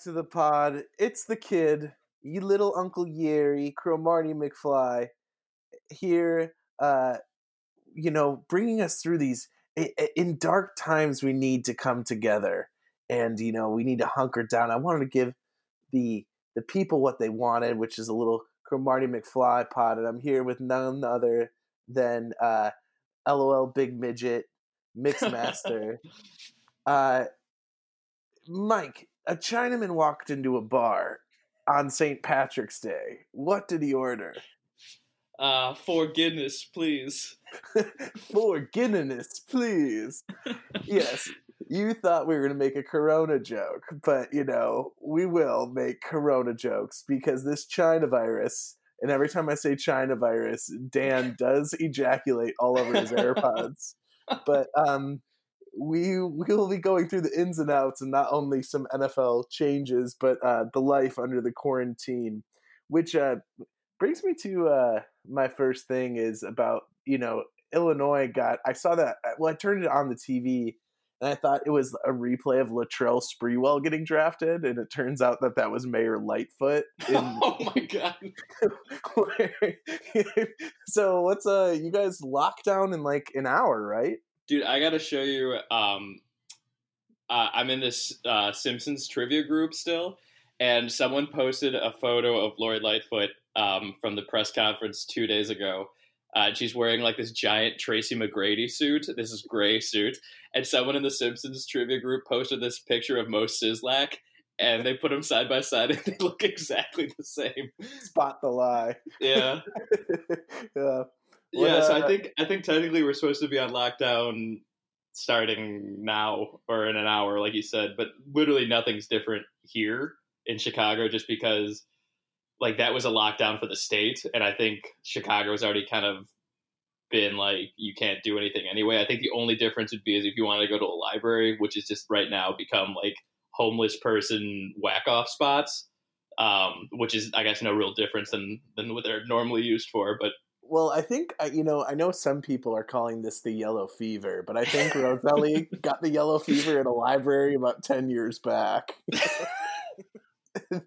back to the pod. It's the kid, you little Uncle Yeri, Cromarty McFly, here, uh, you know, bringing us through these. In dark times, we need to come together, and you know, we need to hunker down. I wanted to give the the people what they wanted, which is a little Cromarty McFly pod, and I'm here with none other than uh, LOL Big Midget Mixmaster. uh, Mike, a Chinaman walked into a bar on St. Patrick's Day. What did he order? Uh, for Guinness, please. forgiveness, please. yes, you thought we were going to make a Corona joke, but you know, we will make Corona jokes because this China virus, and every time I say China virus, Dan does ejaculate all over his AirPods. But um, we will be going through the ins and outs and not only some NFL changes, but uh, the life under the quarantine, which uh, brings me to uh, my first thing is about you know Illinois got. I saw that. Uh, well, I turned it on the TV and I thought it was a replay of Latrell Sprewell getting drafted, and it turns out that that was Mayor Lightfoot. In, oh my god! so what's uh you guys locked down in like an hour, right? Dude, I got to show you. Um, uh, I'm in this uh, Simpsons trivia group still, and someone posted a photo of Lori Lightfoot um, from the press conference two days ago. Uh, she's wearing like this giant Tracy McGrady suit. This is gray suit, and someone in the Simpsons trivia group posted this picture of Moe Szyslak, and they put them side by side, and they look exactly the same. Spot the lie. Yeah. yeah. What, yeah, so uh, I think I think technically we're supposed to be on lockdown starting now or in an hour, like you said, but literally nothing's different here in Chicago just because like that was a lockdown for the state and I think Chicago has already kind of been like you can't do anything anyway. I think the only difference would be is if you wanted to go to a library, which is just right now become like homeless person whack off spots. Um, which is I guess no real difference than than what they're normally used for, but well, I think you know. I know some people are calling this the yellow fever, but I think Roselli got the yellow fever in a library about ten years back.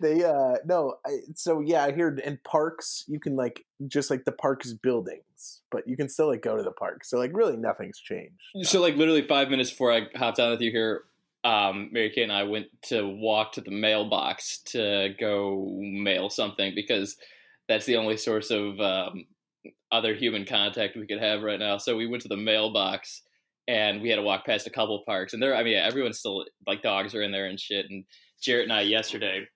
they uh no, I, so yeah, I hear in parks you can like just like the parks buildings, but you can still like go to the park. So like really nothing's changed. So like literally five minutes before I hopped on with you here, um, Mary Kate and I went to walk to the mailbox to go mail something because that's the only source of um, other human contact we could have right now. So we went to the mailbox and we had to walk past a couple parks. And there, I mean, everyone's still like dogs are in there and shit. And Jarrett and I yesterday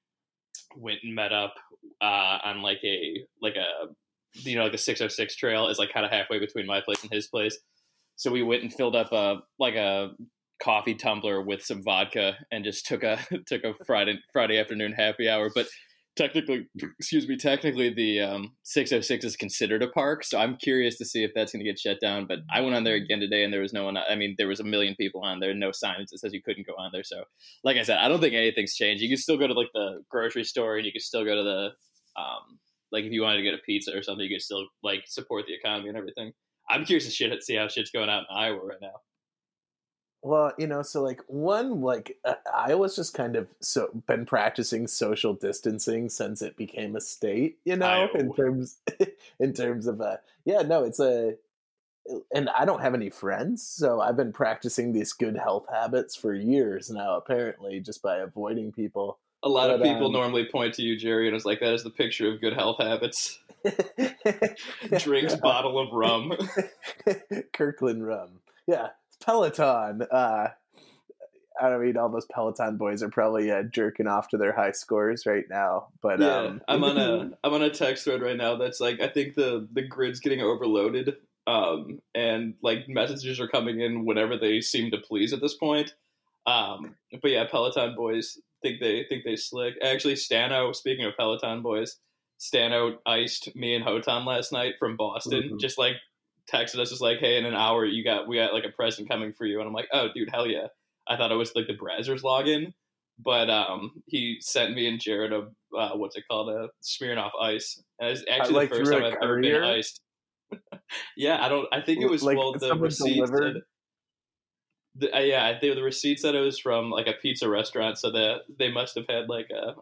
went and met up uh, on like a like a you know like a 606 trail is like kind of halfway between my place and his place. So we went and filled up a like a coffee tumbler with some vodka and just took a took a Friday Friday afternoon happy hour. But technically, excuse me, technically the um, 606 is considered a park. So I'm curious to see if that's going to get shut down. But I went on there again today and there was no one. I mean, there was a million people on there, no signage that says you couldn't go on there. So, like I said, I don't think anything's changed. You can still go to like the grocery store and you can still go to the, um, like if you wanted to get a pizza or something, you could still like support the economy and everything. I'm curious to shit, see how shit's going out in Iowa right now. Well, you know, so like one, like uh, Iowa's just kind of so been practicing social distancing since it became a state. You know, Iowa. in terms in terms of uh, yeah, no, it's a, and I don't have any friends, so I've been practicing these good health habits for years now. Apparently, just by avoiding people. A lot but, of people um, normally point to you, Jerry, and it's like that is the picture of good health habits. Drinks bottle of rum. Kirkland rum. Yeah, Peloton. Uh, I don't mean, all those Peloton boys are probably uh, jerking off to their high scores right now. But yeah, um, I'm on a I'm on a text thread right now that's like I think the the grid's getting overloaded, um, and like messages are coming in whenever they seem to please at this point. Um, but yeah, Peloton boys think they think they slick. Actually, Stano. Speaking of Peloton boys, Stano iced me and Hotan last night from Boston, mm-hmm. just like texted us just like, "Hey, in an hour, you got we got like a present coming for you," and I'm like, "Oh, dude, hell yeah!" I thought it was like the Brazzers login, but um, he sent me and Jared a uh, what's it called a Smirnoff Ice, and it's actually like the first time I've ever been iced. yeah, I don't. I think it was like well the receipt said, The, uh, yeah, they, the receipt said it was from like a pizza restaurant, so that they must have had like a,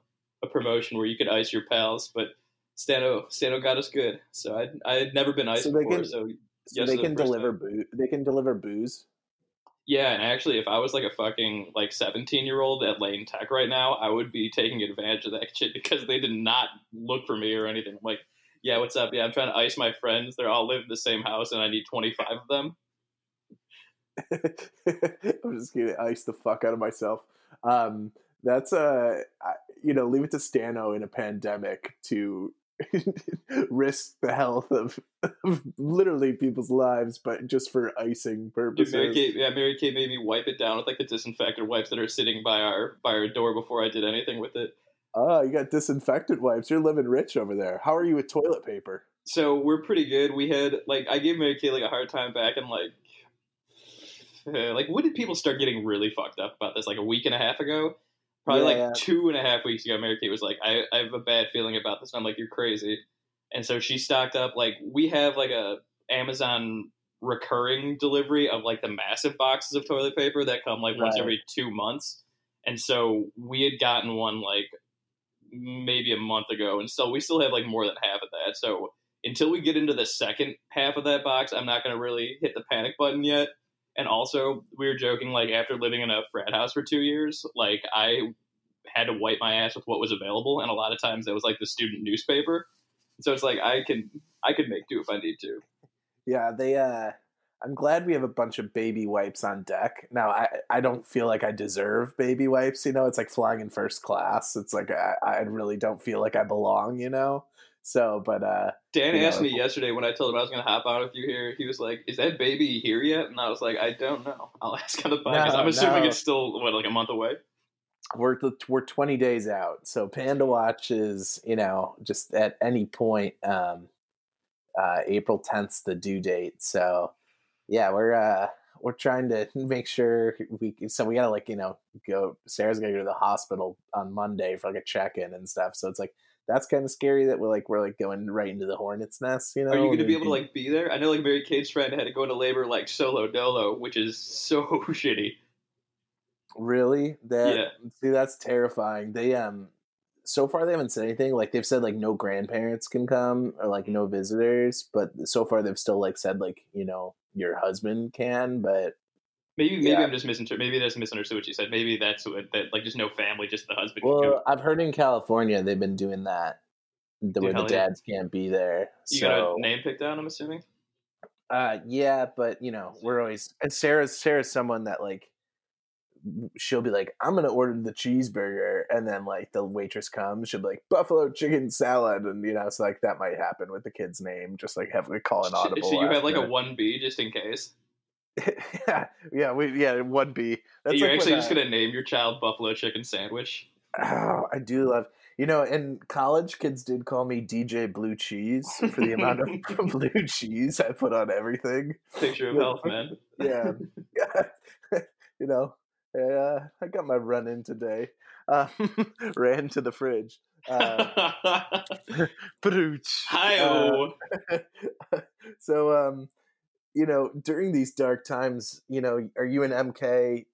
a promotion where you could ice your pals. But Stano Stano got us good, so I I had never been iced So before, can- so So yes, they can first deliver boo- they can deliver booze. Yeah, and actually, if I was like a fucking like seventeen year old at Lane Tech right now, I would be taking advantage of that shit because they did not look for me or anything. I'm like, yeah, what's up? Yeah, I'm trying to ice my friends. They're all live in the same house, and I need twenty five of them. I'm just gonna ice the fuck out of myself. Um, that's uh, you know, leave it to Stano in a pandemic to risk the health of, of literally people's lives, but just for icing Dude, purposes. Mary Kate, yeah, Mary Kate made me wipe it down with like the disinfectant wipes that are sitting by our by our door before I did anything with it. Oh, you got disinfectant wipes. You're living rich over there. How are you with toilet paper? So we're pretty good. We had like I gave Mary Kate like a hard time back and like like when did people start getting really fucked up about this? Like a week and a half ago, probably Yeah, like yeah. two and a half weeks ago. Mary Kate was like, I, I have a bad feeling about this. And I'm like, you're crazy. And so she stocked up like we have like a Amazon recurring delivery of like the massive boxes of toilet paper that come like once every two months. And so we had gotten one like maybe a month ago, and so we still have like more than half of that. So until we get into the second half of that box, I'm not going to really hit the panic button yet. And also, we were joking like after living in a frat house for two years, like I had to wipe my ass with what was available, and a lot of times that was like the student newspaper. So it's like I can I could make do if I need to. Yeah, they uh I'm glad we have a bunch of baby wipes on deck. Now I I don't feel like I deserve baby wipes, you know, it's like flying in first class. It's like I, I really don't feel like I belong, you know. So, but uh Dan You know, asked me yesterday when I told him I was going to hop on with you here. He was like, "Is that baby here yet?" And I was like, "I don't know. I'll ask on the podcast. No, I'm assuming no. it's still what like a month away." we're we're 20 days out. So Panda Watch is, you know, just at any point um uh April 10th's the due date. So, yeah, we're uh we're trying to make sure we so we gotta like you know go sarah's gonna go to the hospital on monday for like a check-in and stuff so it's like that's kind of scary that we're like we're like going right into the hornet's nest you know Are you going to be able to like be there? I know like Mary Kate's friend had to go into labor like solo dolo, which is so shitty. really that Yeah. see that's terrifying they um so far they haven't said anything like they've said like no grandparents can come or like no visitors but so far they've still like said like you know your husband can but Maybe maybe Yeah. I'm just misunderstood. Maybe that's misunderstood what you said. Maybe that's what that like just no family, just the husband. can well go. i've heard in california they've been doing that the, where the hell yeah. dads can't be there You so got a name picked out. I'm assuming. Uh, yeah, but you know, we're always and Sarah's Sarah's someone that like she'll be like, I'm gonna order the cheeseburger, and then like the waitress comes, she'll be like buffalo chicken salad, and you know, so like that might happen with the kid's name, just like have to call an audible. so you have like a one B just in case. yeah, yeah, we yeah one B. That's You're like actually just uh, gonna name your child Buffalo Chicken Sandwich. Oh, I do love you know. In college, kids did call me DJ Blue Cheese for the amount of blue cheese I put on everything. Picture of health, man. yeah, you know, uh, I got my run in today. Uh, ran to the fridge. Uh, Brooch. Hi-oh. Uh, so, um, you know, during these dark times, you know, are you an MK?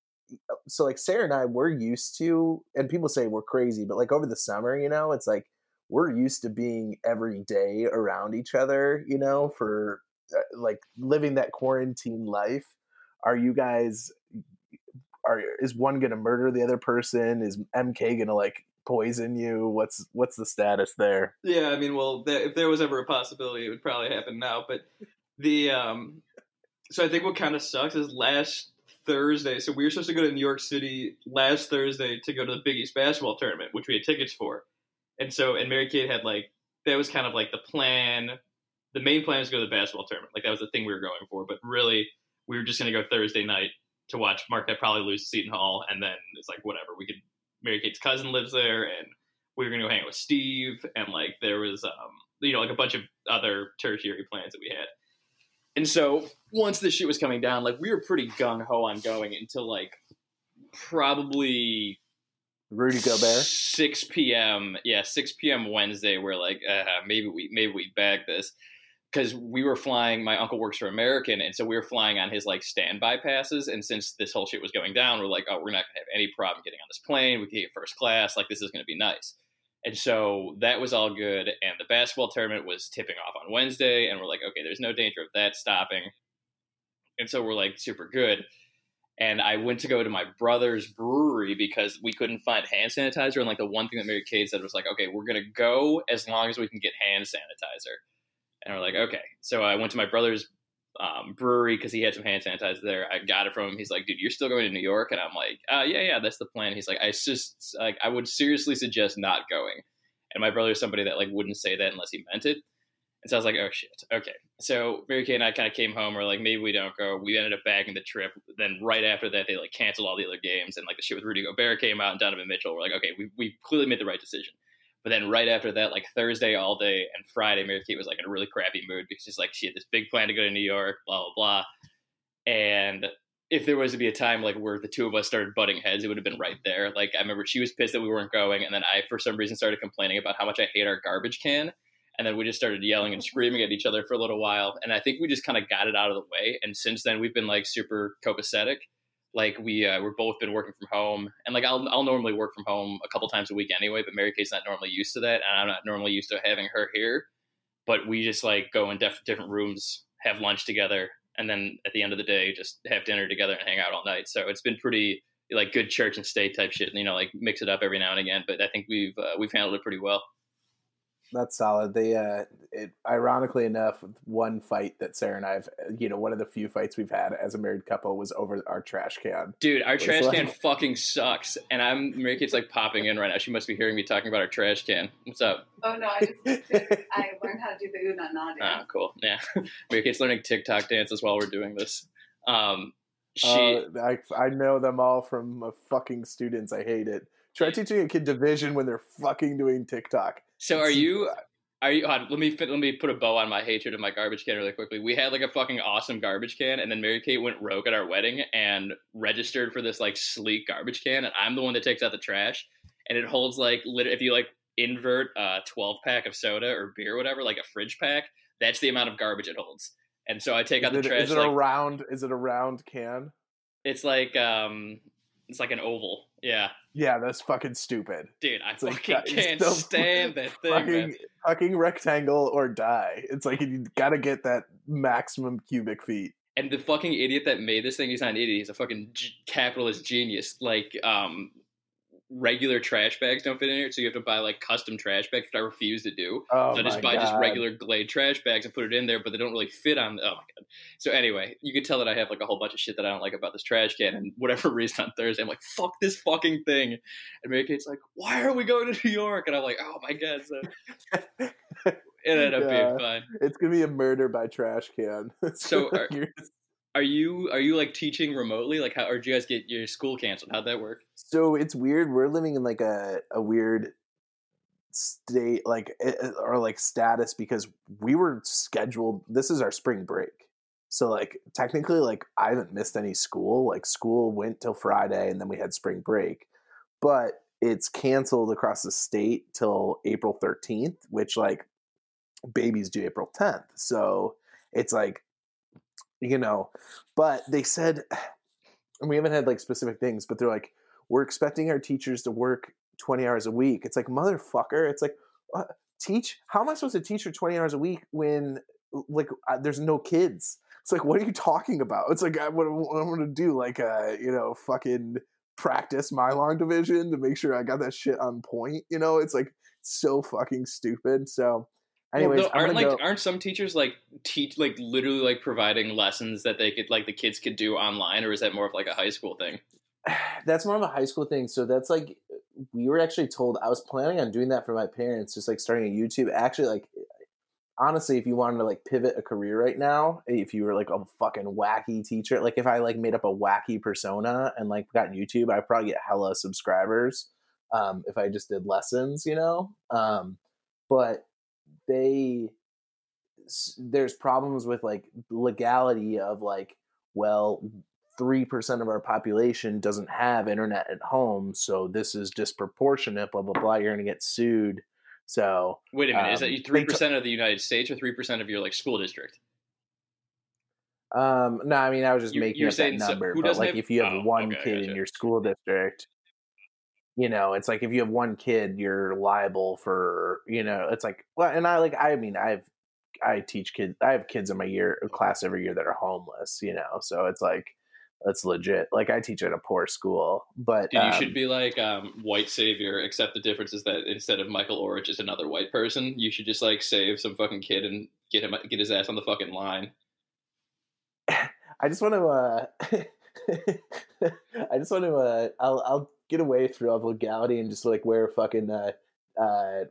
So, like Sarah and I, we're used to, and people say we're crazy, but like over the summer, you know, it's like we're used to being every day around each other, you know, for uh, like living that quarantine life. Are you guys? Are is one gonna murder the other person? Is MK gonna like poison you? What's what's the status there? Yeah, I mean, well, th- if there was ever a possibility, it would probably happen now. But the um, so I think what kind of sucks is last Thursday. So we were supposed to go to New York City last Thursday to go to the Big East basketball tournament, which we had tickets for. And so, and Mary Kate had like that was kind of like the plan. The main plan was to go to the basketball tournament, like that was the thing we were going for. But really, we were just going to go Thursday night to watch Marquette probably lose to Seton Hall, and then it's like whatever. We could. Mary Kate's cousin lives there, and we were going to go hang out with Steve, and like there was, um, you know, like a bunch of other tertiary plans that we had. And so once the shit was coming down, like we were pretty gung ho on going until like probably Rudy Gobert. six p.m. Yeah, six p.m. Wednesday. We're like, uh, maybe we maybe we bag this. because we were flying. My uncle works for American, and so we were flying on his like standby passes. And since this whole shit was going down, we're like, oh, we're not gonna have any problem getting on this plane. We can get first class. Like this is gonna be nice. And so that was all good. And the basketball tournament was tipping off on Wednesday, and we're like, okay, there's no danger of that stopping. And so we're like super good. And I went to go to my brother's brewery because we couldn't find hand sanitizer. And like the one thing that Mary Kate said was like, okay, we're gonna go as long as we can get hand sanitizer. And we're like, okay. So I went to my brother's um, brewery because he had some hand sanitizer there. I got it from him. He's like, dude, you're still going to New York? And I'm like, uh, yeah, yeah, that's the plan. He's like, I just like I would seriously suggest not going. And my brother is somebody that like wouldn't say that unless he meant it. And so I was like, oh shit, okay. So Mary Kay and I kind of came home. We're like, maybe we don't go. We ended up bagging the trip. Then right after that, they like canceled all the other games, and like the shit with Rudy Gobert came out and Donovan Mitchell. We're like, okay, we we clearly made the right decision. But then right after that, like Thursday all day and Friday, Mary Kate was like in a really crappy mood because she's like she had this big plan to go to New York, blah blah blah. And if there was to be a time like where the two of us started butting heads, it would have been right there. Like I remember she was pissed that we weren't going, and then I for some reason started complaining about how much I hate our garbage can. And then we just started yelling and screaming at each other for a little while. And I think we just kind of got it out of the way. And since then, we've been like super copacetic like we uh, we're both been working from home and like I'll, I'll normally work from home a couple times a week anyway but mary kate's not normally used to that and i'm not normally used to having her here but we just like go in def- different rooms have lunch together and then at the end of the day just have dinner together and hang out all night so it's been pretty like good church and state type shit you know like mix it up every now and again but i think we've uh, we've handled it pretty well that's solid. They, uh, it, ironically enough, one fight that Sarah and I've, you know, one of the few fights we've had as a married couple was over our trash can. Dude, our trash like... can fucking sucks, and I'm Mary Kate's like popping in right now. She must be hearing me talking about our trash can. What's up? Oh no, I just I learned how to do the ooh na na dance. Ah, cool. Yeah, Mary Kate's learning TikTok dances while we're doing this. Um, she, uh, I I know them all from uh, fucking students. I hate it. Try teaching a kid division when they're fucking doing TikTok. So are you? Are you? let me fit, let me put a bow on my hatred of my garbage can really quickly. We had like a fucking awesome garbage can, and then Mary Kate went rogue at our wedding and registered for this like sleek garbage can, and I'm the one that takes out the trash, and it holds like if you like invert a 12 pack of soda or beer, or whatever, like a fridge pack, that's the amount of garbage it holds. And so I take is out the it, trash. Is it like, a round? Is it a round can? It's like um, it's like an oval. Yeah. Yeah, that's fucking stupid. Dude, I it's fucking like, can't stand that thing. Fucking, fucking rectangle or die. It's like you gotta get that maximum cubic feet. And the fucking idiot that made this thing, he's not an idiot, he's a fucking g- capitalist genius. Like, um, regular trash bags don't fit in here, so you have to buy like custom trash bags, which I refuse to do. Oh so I just buy God. just regular Glade trash bags and put it in there, but they don't really fit on. Oh my God! So anyway, you can tell that I have like a whole bunch of shit that I don't like about this trash can, and whatever reason on Thursday, I'm like, "Fuck this fucking thing," and Mary Kate's like, "Why are we going to New York?" And I'm like, "Oh my God!" So it ended up yeah, being fine. It's gonna be a murder by trash can. so. Are, are you are you like teaching remotely? Like how or do you guys get your school canceled? How'd that work? So it's weird. We're living in like a, a weird state like eh, eh, or like status because we were scheduled this is our spring break. So like technically like I haven't missed any school. Like school went till Friday and then we had spring break. But it's canceled across the state till April 13th, which like babies do April 10th. So it's like you know. But they said, and we haven't had like specific things, but they're like, we're expecting our teachers to work 20 hours a week. It's like, motherfucker. It's like, teach? How am I supposed to teach for 20 hours a week when like uh, there's no kids? It's like, what are you talking about? It's like, I, what, what I'm going to do? Like, uh, you know, fucking practice my long division to make sure I got that shit on point. You know, it's like so fucking stupid. So Anyways, well, aren't like go. aren't some teachers like teach like literally like providing lessons that they could like the kids could do online, or is that more of like a high school thing? That's more of a high school thing. So that's like we were actually told. I was planning on doing that for my parents, just like starting a YouTube. Actually, like honestly, if you wanted to like pivot a career right now, if you were like a fucking wacky teacher, like if I like made up a wacky persona and like got YouTube, I'd probably get hella subscribers. Um, if I just did lessons, you know. Um, but they there's problems with like legality of like well 3% of our population doesn't have internet at home so this is disproportionate blah blah blah you're going to get sued So Wait a minute, is Um, that they three t- percent of the United States or three percent of your like school district? Um, no, I mean I was just You- making up that so- number, who but like have- if you have oh, one okay, kid in your school district, you know, it's like if you have one kid, you're liable for, you know, it's like well, and I like I mean I've I teach kids, I have kids in my year class every year that are homeless, you know, so it's like that's legit. Like I teach at a poor school, but Dude, you um, should be like um, white savior, except the difference is that instead of Michael Orich is another white person. You should just like save some fucking kid and get him get his ass on the fucking line. I just want to. Uh, I just want to. Uh, I'll I'll get away through all legality and just like wear fucking. Uh, uh,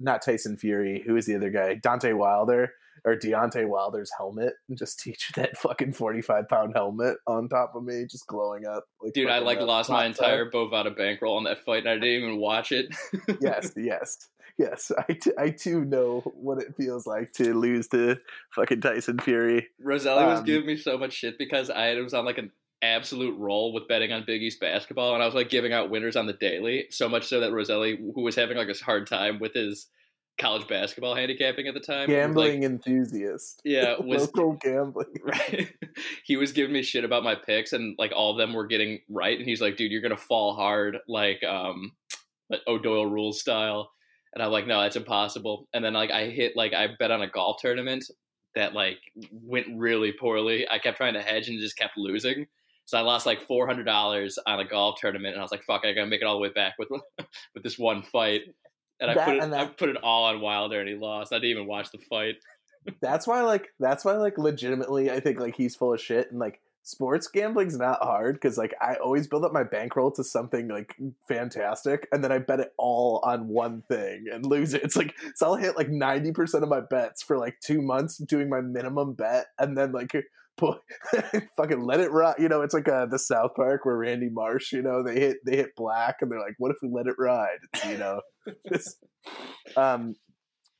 not Tyson Fury. Who is the other guy? Dante Wilder or Deontay Wilder's helmet, and just teach that fucking forty-five pound helmet on top of me, just glowing up. Like Dude, I like uh, lost my entire Bovada bankroll on that fight, and I didn't even watch it. yes, yes, yes. I, t- I too know what it feels like to lose to fucking Tyson Fury. Roselli was Um, giving me so much shit because I was on like an absolute roll with betting on Big East basketball, and I was like giving out winners on the daily. So much so that Roselli, who was having like a hard time with his college basketball handicapping at the time, was, like- Gambling enthusiast. yeah, was local gambling. right. he was giving me shit about my picks, and like all of them were getting right. And he's like, "Dude, you're gonna fall hard, like um, like O'Doyle rules style." And I'm like, "No, that's impossible." And then like I hit like I bet on a golf tournament that like went really poorly. I kept trying to hedge and just kept losing. So I lost like four hundred dollars on a golf tournament, and I was like, "Fuck, I gotta make it all the way back with with this one fight." And I That- put it, and I put it all on Wilder, and he lost. I didn't even watch the fight. that's why like that's why like legitimately i think like he's full of shit and like sports gambling's not hard because like i always build up my bankroll to something like fantastic and then i bet it all on one thing and lose it it's like so i'll hit like 90% of my bets for like two months doing my minimum bet and then like pu- fucking let it ride you know it's like uh, the south park where randy marsh you know they hit they hit black and they're like what if we let it ride you know um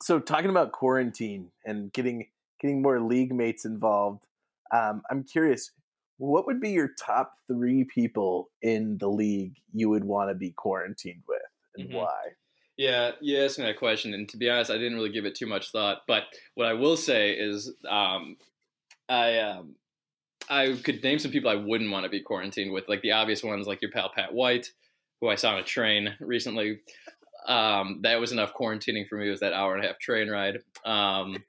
so talking about quarantine and getting getting more league mates involved um, i'm curious what would be your top three people in the league you would want to be quarantined with and Mhm. why Yeah, you asked me that question, and to be honest, I didn't really give it too much thought. But what I will say is, um, I um, I could name some people I wouldn't want to be quarantined with, like the obvious ones, like your pal Pat White, who I saw on a train recently. Um, that was enough quarantining for me. Was that hour and a half train ride? Um,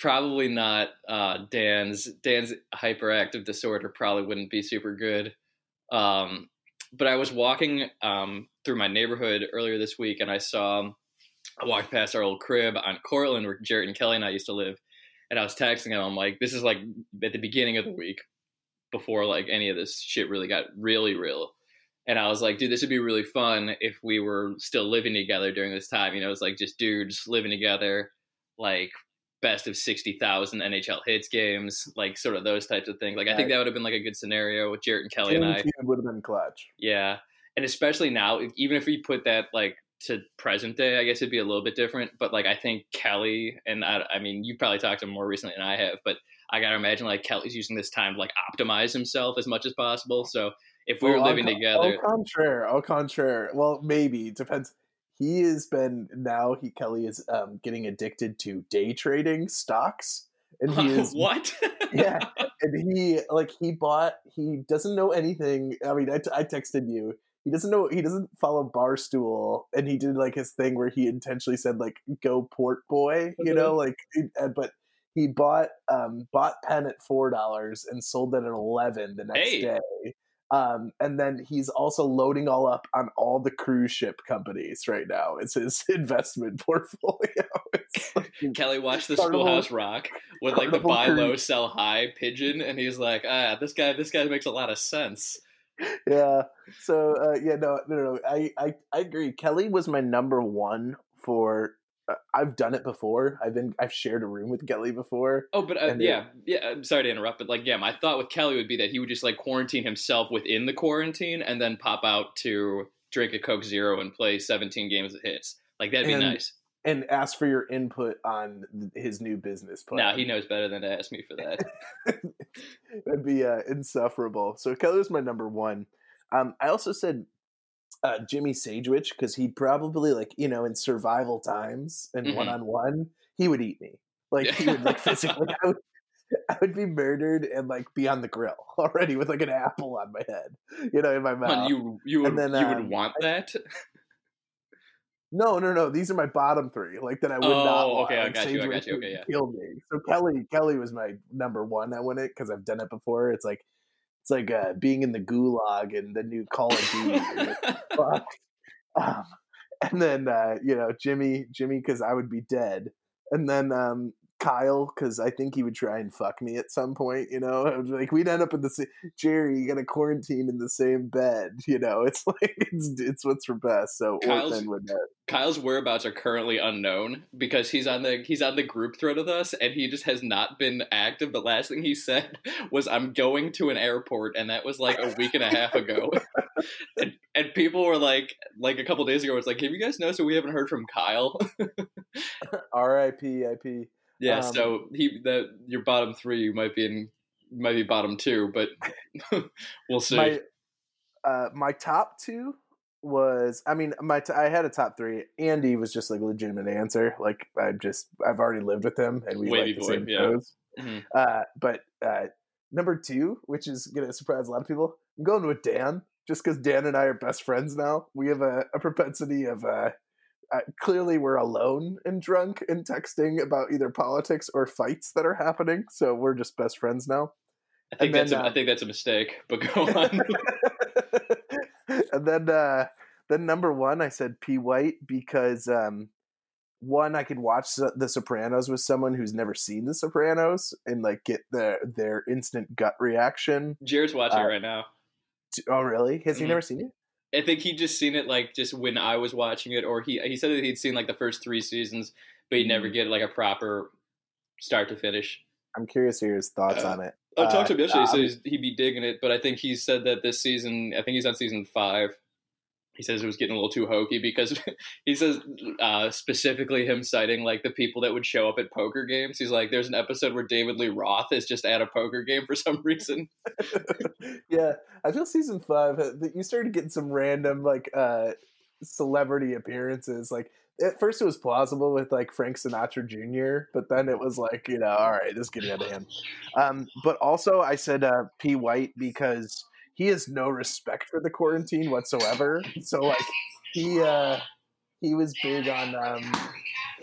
probably not uh, Dan's. Dan's hyperactive disorder probably wouldn't be super good. Um, but I was walking um, through my neighborhood earlier this week, and I saw I walked past our old crib on Cortland, where Jarrett and Kelly and I used to live, and I was texting him. I'm like, "This is like at the beginning of the week, before like any of this shit really got really real." And I was like, "Dude, this would be really fun if we were still living together during this time. You know, it's like just dudes living together, like." Best of sixty thousand NHL Hitz games, like sort of those types of things. Like I think that would have been like a good scenario with Jarrett and Kelly and I. Would have been clutch Yeah, and especially now, even if we put that like to present day, I guess it'd be a little bit different. But like, I think Kelly and I, I mean, you probably talked to him more recently than I have, but I gotta imagine like Kelly's using this time to like optimize himself as much as possible. So if we were living together, au contraire au contraire well maybe depends he has been now he kelly is um, getting addicted to day trading stocks and he is what? yeah and he like he bought he doesn't know anything i mean I, t- I texted you he doesn't know he doesn't follow barstool and he did like his thing where he intentionally said like go port boy you know like uh, but he bought um bought Penn at four dollars and sold it at 11 the next Hey. day. Um and then he's also loading all up on all the cruise ship companies right now. It's his investment portfolio. Like, Kelly watched the Carnival- Schoolhouse Rock with like the buy low, sell high pigeon, and he's like, ah, this guy, this guy makes a lot of sense. yeah. So uh, yeah, no, no, no. I, I, I agree. Kelly was my number one for. Uh, I've done it before. I've been. I've shared a room with Kelly before. Oh, but uh, yeah, yeah. I'm sorry to interrupt, but like, yeah, my thought with Kelly would be that he would just like quarantine himself within the quarantine and then pop out to drink a Coke Zero and play 17 games of Hitz. Like that'd be nice. And ask for your input on his new business plan. Now he knows better than to ask me for that. That'd be uh, insufferable. So Kelly was my number one. Um, I also said uh, Jimmy Sagewich because he'd probably like you know in survival times and one on one he would eat me like he would like physically I would, I would be murdered and like be on the grill already with like an apple on my head you know in my mouth. You you would then, you would um, want that? No, no, no. These are my bottom three. Like that, I would not. Oh, want. okay, I Like, got you, I got you, okay, yeah. Kill me. So Kelly, Kelly was my number one. I win it because I've done it before. It's like, it's like uh, being in the gulag and the new Call of Duty. Fuck. Um, and then uh, you know Jimmy, Jimmy, because I would be dead. And then um, Kyle, because I think he would try and fuck me at some point. You know, I was like we'd end up in the same. Jerry, you got to quarantine in the same bed. You know, it's like it's it's what's for best. So Kyle's- would. Kyle's whereabouts are currently unknown because he's on the he's on the group thread with us and he just has not been active. The last thing he said was I'm going to an airport and that was like a week and a half ago. and, and people were like like a couple days ago it's like, Have you guys noticed that we haven't heard from Kyle? R.I.P. IP. Yeah, Um, so he the your bottom three might be in might be bottom two, but we'll see. My uh, my top two was I mean my t- I had a top three. Andy was just like a legitimate answer. Like I just I've already lived with him and we Wavy like the boy, same yeah. shows. Mhm. Uh, but uh, number two, which is gonna surprise a lot of people, I'm going with Dan. Just because Dan and I are best friends now, we have a, a propensity of uh, uh, clearly we're alone and drunk and texting about either politics or fights that are happening. So we're just best friends now. I think and that's then, a, I uh, think that's a mistake, but go on. and then uh then number one i said p white because um one i could watch the, sopranos with someone who's never seen the sopranos and like get their their instant gut reaction Jared's watching Uh, it right now. oh really has he Mhm. never seen it I think he just seen it like just when I was watching it, or he he said that he'd seen like the first three seasons, but he'd never Mhm. get like a proper start to finish. i'm curious to hear his thoughts Uh, on it I Uh, talked to him yesterday. He said um, he's- he'd be digging it, but I think he said that this season, I think he's on season five. He says it was getting a little too hokey because he says uh, specifically him citing like the people that would show up at poker games. He's like, there's an episode where David Lee Roth is just at a poker game for some reason. yeah i feel season five uh, that you started getting some random like uh celebrity appearances like at first it was plausible with like frank sinatra jr but then it was like you know all right this is getting out of hand um but also i said uh p white because he has no respect for the quarantine whatsoever so like he uh he was big on um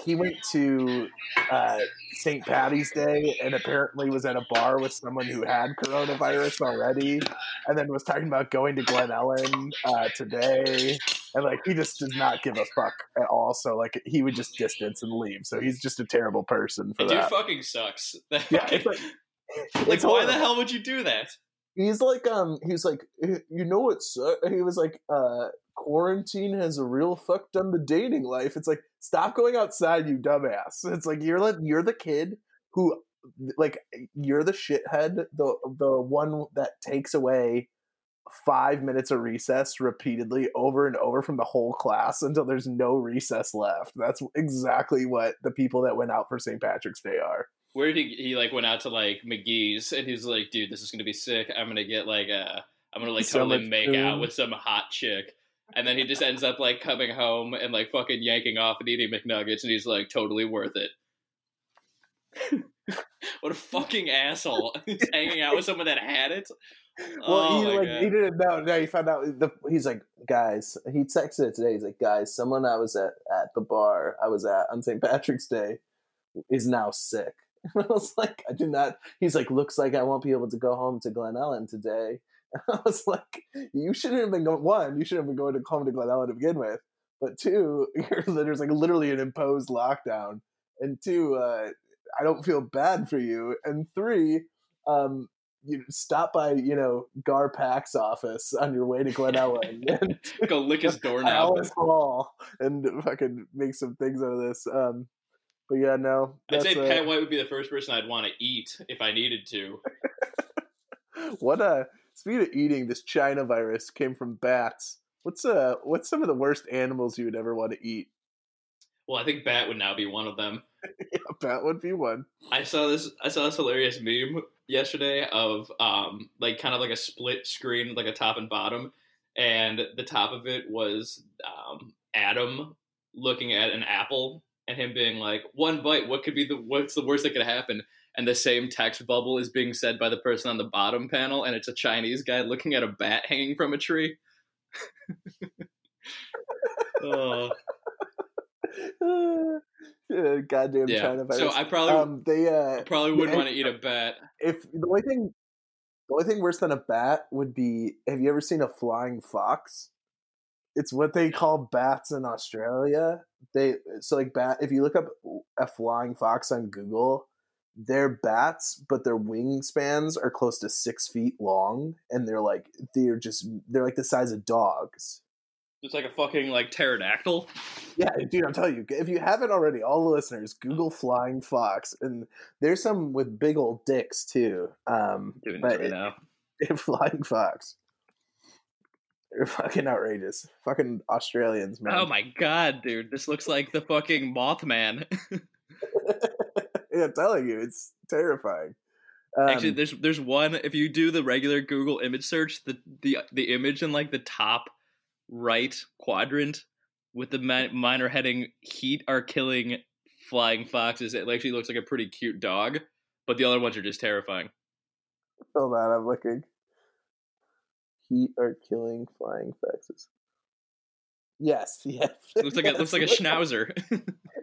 he went to uh St. Patty's Day and apparently was at a bar with someone who had coronavirus already, and then was talking about going to Glen Ellyn uh, today. And like he just does not give a fuck at all. So like he would just distance and leave. So he's just a terrible person for The dude that. fucking sucks. Yeah, it's like, like why the hell would you do that? He's like um he's like you know what's he was like uh quarantine has a real effect on the dating life. It's like stop going outside, you dumbass. It's like you're like you're the kid who like you're the shithead, the the one that takes away five minutes of recess repeatedly over and over from the whole class until there's no recess left. That's exactly what the people that went out for St. Patrick's Day are. Where did he, he like went out to like McGee's and he's like, dude, this is gonna be sick. I'm gonna get like a, I'm gonna like So totally make food. out with some hot chick. And then he just ends up like coming home and like fucking yanking off and eating McNuggets and he's like totally worth it. what a fucking asshole. He's hanging out with someone that had it. Well, Oh he like God. he didn't know. No, he found out. The, he's like, guys. He texted it today. He's like, guys, someone I was at at the bar I was at on St. Patrick's Day is now sick. I was like, I do not. He's like, looks like I won't be able to go home to Glen Ellyn today. I was like, you shouldn't have been going. One, you shouldn't have been going to home to Glen Ellyn to begin with. But two, you're, there's like literally an imposed lockdown. And two, uh, I don't feel bad for you. And three, um, you stop by, you know, Gar Pack's office on your way to Glen Ellyn and Go lick his doorknob. Alice Hall and fucking make some things out of this. Um, but yeah, no. I'd say Pat White would be the first person I'd want to eat if I needed to. what uh speaking of eating, this China virus came from bats. What's uh what's some of the worst animals you would ever want to eat? Well, I think Bat would now be one of them. Yeah, bat would be one. I saw this. I saw this hilarious meme yesterday of um like kind of like a split screen, like a top and bottom, and the top of it was um, Adam looking at an apple and him being like, "One bite, what could be the what's the worst that could happen?" And the same text bubble is being said by the person on the bottom panel, and it's a Chinese guy looking at a bat hanging from a tree. oh. Uh, goddamn Yeah. China virus. So I probably um, they uh, probably wouldn't yeah, want to eat a bat. if the only thing, the only thing worse than a bat would be. Have you ever seen a flying fox? It's what they call bats in Australia. They so like bat. If you look up a flying fox on Google, they're bats, but their wingspans are close to six feet long, and they're like they're just they're like the size of dogs. It's like a fucking like pterodactyl. Yeah, dude, I'm telling you, if you haven't already, all the listeners, Google flying fox, and there's some with big old dicks too. Um, Doing but right it- now. flying fox, fucking outrageous. Fucking Australians, man. Oh my god, dude! This looks like the fucking Mothman. yeah, I'm telling you, it's terrifying. Um, Actually, there's there's one. If you do the regular Google image search, the the the image in like the top right quadrant with the mi- minor heading "Heat are killing flying foxes." It actually looks like a pretty cute dog, but the other ones are just terrifying. hold on, I'm looking. Are killing flying foxes. Yes, yes. It looks like a, it looks like a schnauzer.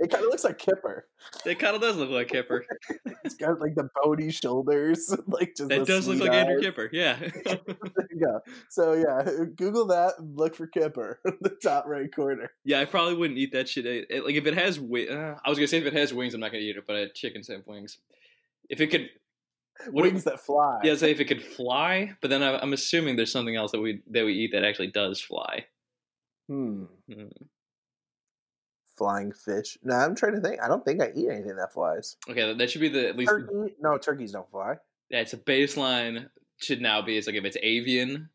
It kind of looks like Kipper. it kind of does look like Kipper. It's got like the bony shoulders, like just. That does look like Andrew. Kipper. Yeah. There you go. So yeah, Google that. and Look for Kipper, in the top right corner. yeah, I probably wouldn't eat that shit. It- it- like if it has wi- uh, I was gonna say if it has wings, I'm not gonna eat it. But I had chickens have wings. If it could, what Wings that fly. Yeah, say if it could fly, but then I'm assuming there's something else that we that we eat that actually does fly. Hmm. Hmm. Flying fish. No, I'm trying to think. I don't think I eat anything that flies. Okay, that- should be the at least Turkey? No, turkeys don't fly. yeah, it's a baseline. Should now be it's like if it's avian,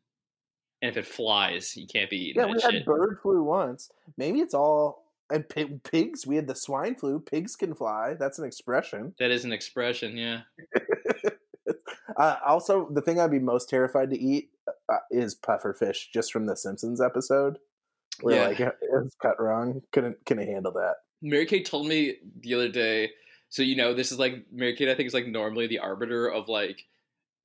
and if it flies, you can't be eating Yeah, we shit. had bird flu once. Maybe it's all and pi- pigs. We had the swine flu. Pigs can fly. That's an expression. that is an expression. Yeah, Uh, also, the thing I'd be most terrified to eat uh, is puffer fish, just from the Simpsons episode, where Yeah. like it was cut wrong. Couldn't couldn't handle that. Mary Kate told me the other day. So you know, this is like Mary Kate. I think is like normally the arbiter of like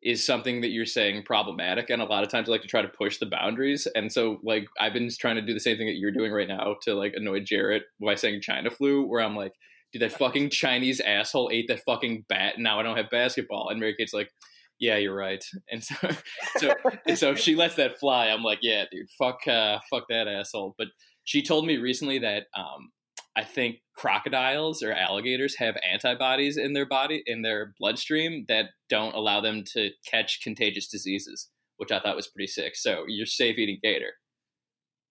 is something that you're saying problematic, and a lot of times I like to try to push the boundaries. And so like I've been trying to do the same thing that you're doing right now to like annoy Jarrett by saying China flu, where I'm like, dude, that fucking Chinese asshole ate that fucking bat, and now I don't have basketball. And Mary Kate's like. Yeah, you're right. And so, so, and so if she lets that fly, I'm like, yeah, dude, fuck, uh, fuck that asshole. But she told me recently that um, I think crocodiles or alligators have antibodies in their body, in their bloodstream, that don't allow them to catch contagious diseases, which I thought was pretty sick. So you're safe eating gator.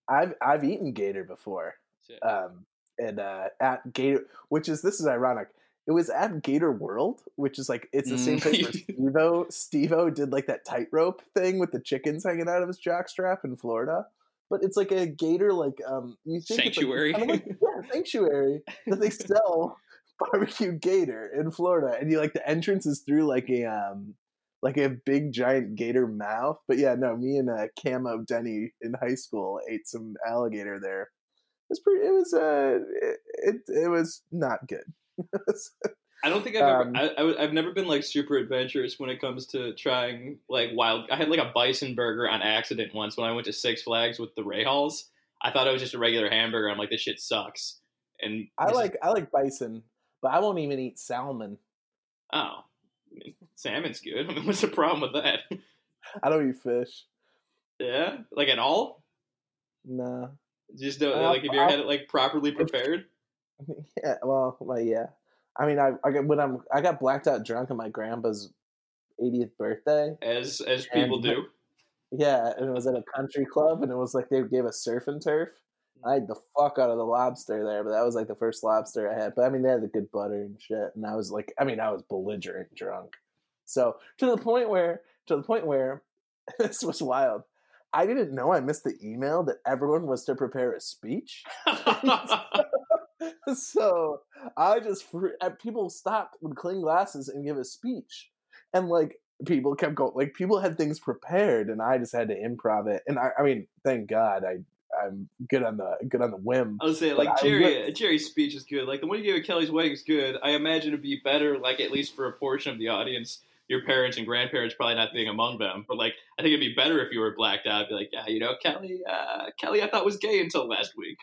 I've I've eaten gator before. Um, and uh, at Gator, which is this is ironic. It was at Gator World, which is like it's the same Mm. place where Steve-O Steve-O did like that tightrope thing with the chickens hanging out of his jockstrap in Florida. But it's like a gator, like um, you think it's, like, kind of like- yeah, sanctuary that they sell barbecue gator in Florida, and you like the entrance is through like a um, like a big giant gator mouth. But yeah, no, me and uh, Camo Denny in high school ate some alligator there. It was pretty. It was uh, it it, it was not good. I don't think I've Um, ever. I, I, I've never been like super adventurous when it comes to trying like wild. I had like a bison burger on accident once when I went to Six Flags with the Ray Halls. I thought it was just a regular hamburger. I'm like, this shit sucks. And I this is- like I like bison, but I won't even eat salmon. oh, I mean, salmon's good. I mean, what's the problem with that? I don't eat fish. yeah, like at all. Nah. Just don't, Uh, like if you ever had it like properly prepared. Yeah. Well, yeah. I mean, I, I got when I'm I got blacked out drunk on my grandpa's 80th birthday. as as people And- do. Yeah, and it was at a country club, and it was like they gave us surf and turf. I had the fuck out of the lobster there, but that was like the first lobster I had. But I mean, they had the good butter and shit, and I was like, I mean, I was belligerent drunk. So to the point where, to the point where, this was wild. I didn't know I missed the email that everyone was to prepare a speech. so I just uh, people stopped with clean glasses and give a speech, and like people kept going like people had things prepared and I just had to improv it. And I, I mean, thank God I I'm good on the good on the whim. I was saying But like Jerry re- Jerry's speech is good. Like the one you gave at Kelly's wedding is good. I imagine it'd be better, like at least for a portion of the audience, your parents and grandparents probably not being among them. But like I think it'd be better if you were blacked out. Be like, yeah, you know, Kelly, uh, Kelly, I thought was gay until last week.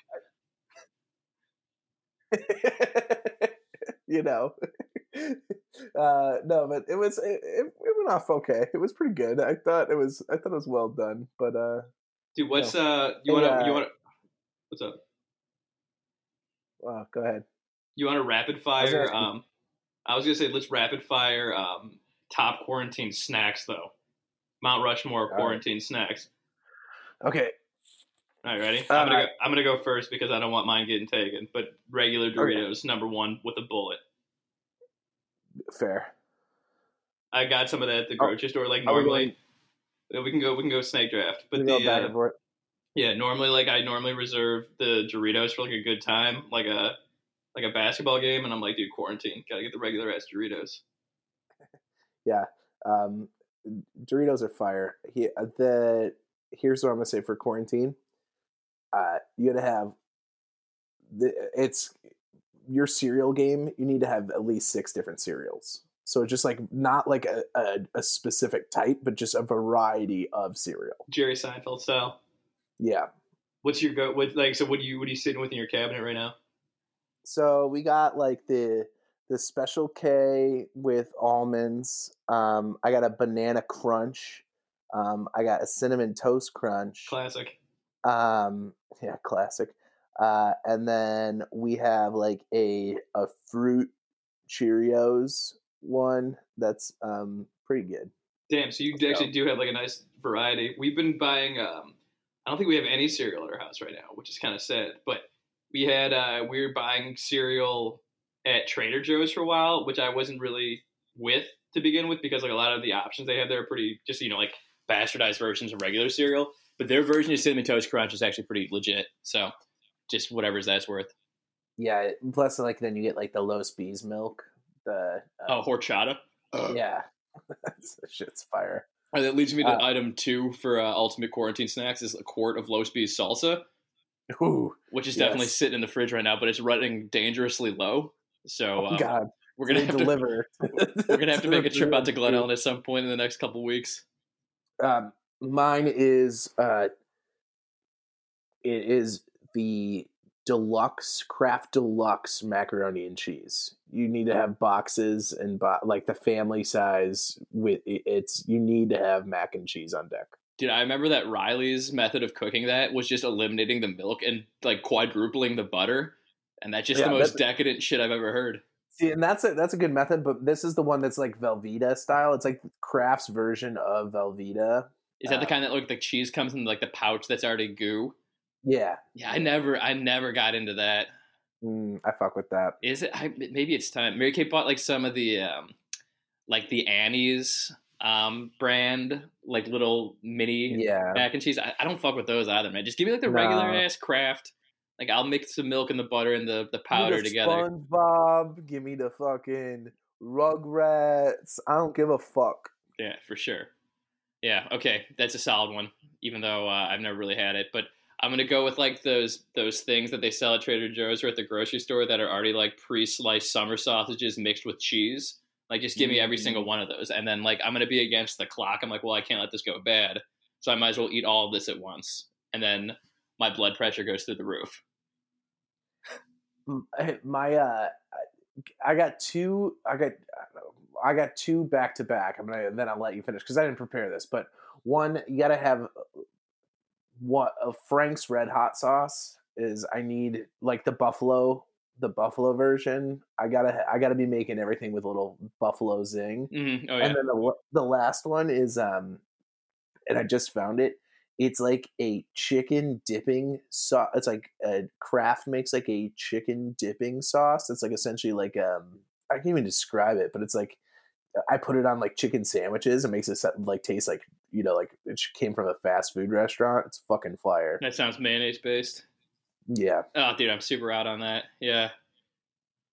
you know. Uh no, but it was it, it, went off okay. It was pretty good. I thought it was I thought it was well done, but uh Dude, what's uh you wanna you uh, wanna what's up? wow, go ahead. You want to rapid fire? asking- Um, I was gonna say let's rapid fire um, top quarantine snacks though. Mount Rushmore All right. quarantine snacks. Okay. All right, ready? I'm gonna go, I'm gonna go first because I don't want mine getting taken. But regular Doritos, number one with a bullet. Fair. I got some of that at the Oh, grocery store. Like are we normally, we can go we can go snake draft. But the uh, yeah, normally like I normally reserve the Doritos for like a good time, like a like a basketball game, and I'm like, dude, quarantine, gotta get the regular ass Doritos. Yeah, um, Doritos are fire. He, uh, the here's what I'm gonna say for quarantine. Uh, you gotta have the it's your cereal game. You need to have at least six different cereals. So just like not like a, a, a specific type, but just a variety of cereal. Jerry Seinfeld style. Yeah. What's your go? What like so? What do you what are you sitting with in your cabinet right now? So we got like the the special K with almonds. Um, I got a banana crunch. Um, I got a cinnamon toast crunch. Classic. Um, yeah, classic. Uh, and then we have like a a fruit Cheerios one that's um pretty good. Damn. So you Let's go. actually do have like a nice variety. We've been buying. um I don't think we have any cereal at our house right now, which is kind of sad. But we had uh we were buying cereal at Trader Joe's for a while, which I wasn't really with to begin with because like a lot of the options they have there are pretty just you know like bastardized versions of regular cereal. But their version of cinnamon toast crunch is actually pretty legit. So just whatever's that's worth. Yeah. Plus, like then you get like the Los Bees milk. The Oh, um, horchata. yeah, shit's fire. And that leads me to Uh, item two for uh, ultimate quarantine snacks is a quart of Los Bees salsa, Ooh, which is definitely Yes. sitting in the fridge right now, but it's running dangerously low. So oh, uh, God, we're gonna have to deliver. we're gonna have to make a trip out to Glen Ellyn at some point in the next couple weeks. Um, mine is uh, it is the deluxe Kraft deluxe macaroni and cheese. You need to have boxes and bo- like the family size. With it's you need to have mac and cheese on deck. Dude, I remember that Riley's method of cooking that was just eliminating the milk and like quadrupling the butter, and that's just Yeah, the most decadent shit I've ever heard. See, and that's a that's a good method, but this is the one that's like Velveeta style. It's like Kraft's version of Velveeta. Is that the Uh, kind that like the cheese comes in like the pouch that's already goo? Yeah, Yeah, I never I never got into that. mm, I fuck with that. Is it? I, maybe it's time. Mary Kate bought like some of the, um, like the Annie's um, brand, like little mini Yeah, mac and cheese. I, I don't fuck with those either, man. Just give me like the regular ass Kraft. Like I'll mix the milk and the butter and the, the Give me powder the together. SpongeBob, give me the fucking Rugrats. I don't give a fuck. Yeah, for sure. Yeah, okay, that's a solid one. Even though uh, I've never really had it, but I'm gonna go with like those those things that they sell at Trader Joe's or at the grocery store that are already like pre-sliced summer sausages mixed with cheese. Like, just give me every Mm. single one of those, and then like I'm gonna be against the clock. I'm like, well, I can't let this go bad, so I might as well eat all of this at once, and then my blood pressure goes through the roof. My uh, I got two. I got I got two back to back. I'm gonna then I'll let you finish because I didn't prepare this. But one, you gotta have what a Frank's Red Hot sauce is. I need like the buffalo, the buffalo version. I gotta I gotta be making everything with a little buffalo zing. hmm Oh yeah, And then the the last one is um, and I just found it. It's like a chicken dipping sauce. It's like a Kraft makes like a chicken dipping sauce. It's like essentially like um, I can't even describe it, but it's like I put it on like chicken sandwiches. It makes it like taste like you know like it came from a fast food restaurant. It's fucking fire. that sounds mayonnaise based. Yeah, Oh, dude, I'm super out on that. Yeah.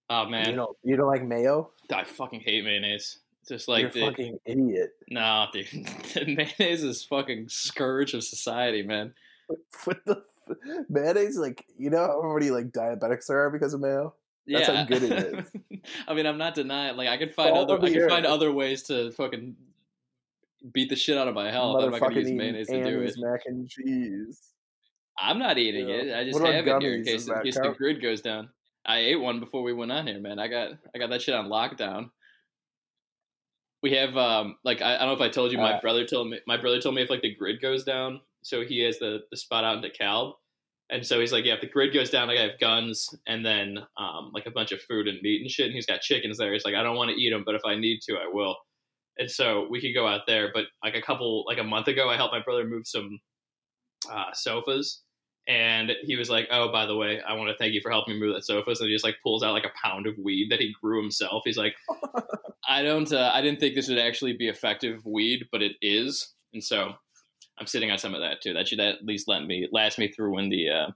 Oh man, you know you don't like mayo. I fucking hate mayonnaise. Just You're like the fucking idiot. no, dude, mayonnaise is fucking scourge of society, man. What the f- mayonnaise? Like you know how many like diabetics there are because of mayo. That's yeah, how good it is. I mean, I'm not denying. Like, I can find All other, I can find other ways to fucking beat the shit out of my health. I'm not gonna use eating mayonnaise to do it. Mac and cheese. I'm not eating Yeah. it. I just have it here in case, in case the grid goes down. I ate one before we went on here, man. I got I got that shit on lockdown. We have um like I, I don't know if I told you my Uh, brother told me my brother told me if like the grid goes down, so he has the, the spot out in DeKalb. And so he's like, yeah, if the grid goes down, like I have guns and then um, like a bunch of food and meat and shit. And he's got chickens there. He's like, I don't want to eat them, but if I need to, I will. And so we could go out there. But like a couple, like a month ago, I helped my brother move some uh, sofas. And he was like, "Oh, by the way, I want to thank you for helping me move that sofa." So he just like pulls out like a pound of weed that he grew himself. He's like, "I don't, uh, I didn't think this would actually be effective weed, but it is." And so I'm sitting on some of that too. That should at least let me last me through when the uh,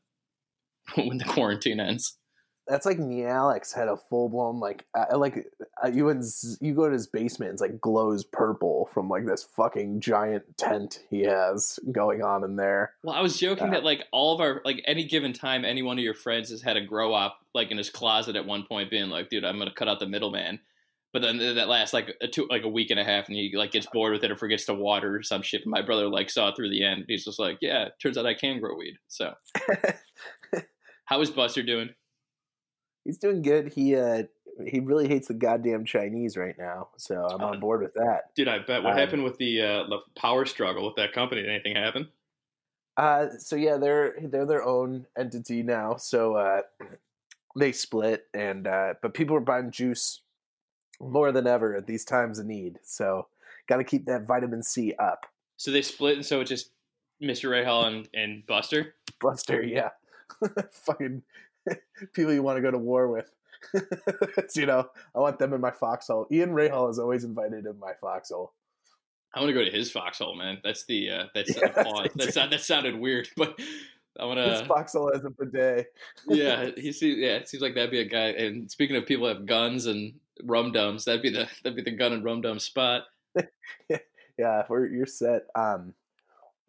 when the quarantine ends. That's like me. Alex had a full blown like uh, like uh, you z- you go to his basement. It's like glows purple from like this fucking giant tent he has going on in there. Well, I was joking Uh, that like all of our like any given time, any one of your friends has had a grow up like in his closet at one point, being like, "Dude, I'm gonna cut out the middleman." But then that lasts like a two, like a week and a half, and he like gets bored with it or forgets to water or some shit. And My brother like saw it through the end. He's just like, "Yeah, turns out I can grow weed." So, how is Buster doing? He's doing good. He uh he really hates the goddamn Chinese right now, so I'm on board with that. Dude, I bet. What Um, happened with the uh, the power struggle with that company? Did anything happen? Uh, so yeah, they're they're their own entity now. So uh, they split, and uh, but people are buying juice more than ever at these times of need. So got to keep that vitamin C up. So they split, and so it's just Mr. Rahal and, and Buster. Buster, yeah, fucking people you want to go to war with. You know, I want them in my foxhole. Ian Rahal is always invited in my foxhole. I want to go to his foxhole, man. That's the uh, that's Yeah, pause. That's not, that sounded weird, but I want His to. foxhole has a bidet. yeah, he seems. Yeah, it seems like that'd be a guy. And speaking of people who have guns and rum dums, that'd be the that'd be the gun and rum dum spot. Yeah, we're you're set. Um,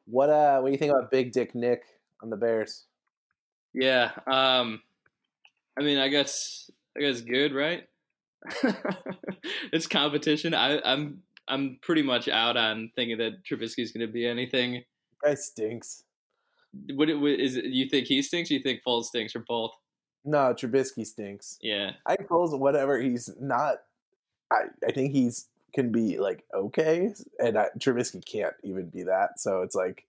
what uh, what do you think about Big Dick Nick on the Bears? Yeah. Um. I mean, I guess I guess good, right? it's competition. I, I'm I'm pretty much out on thinking that Trubisky's going to be anything. Guy stinks. What what is it? You think he stinks? Or you think Foles stinks, or both? No, Trubisky stinks. Yeah. I suppose whatever he's not. I I think he's can be like okay, and I, Trubisky can't even be that. So it's like,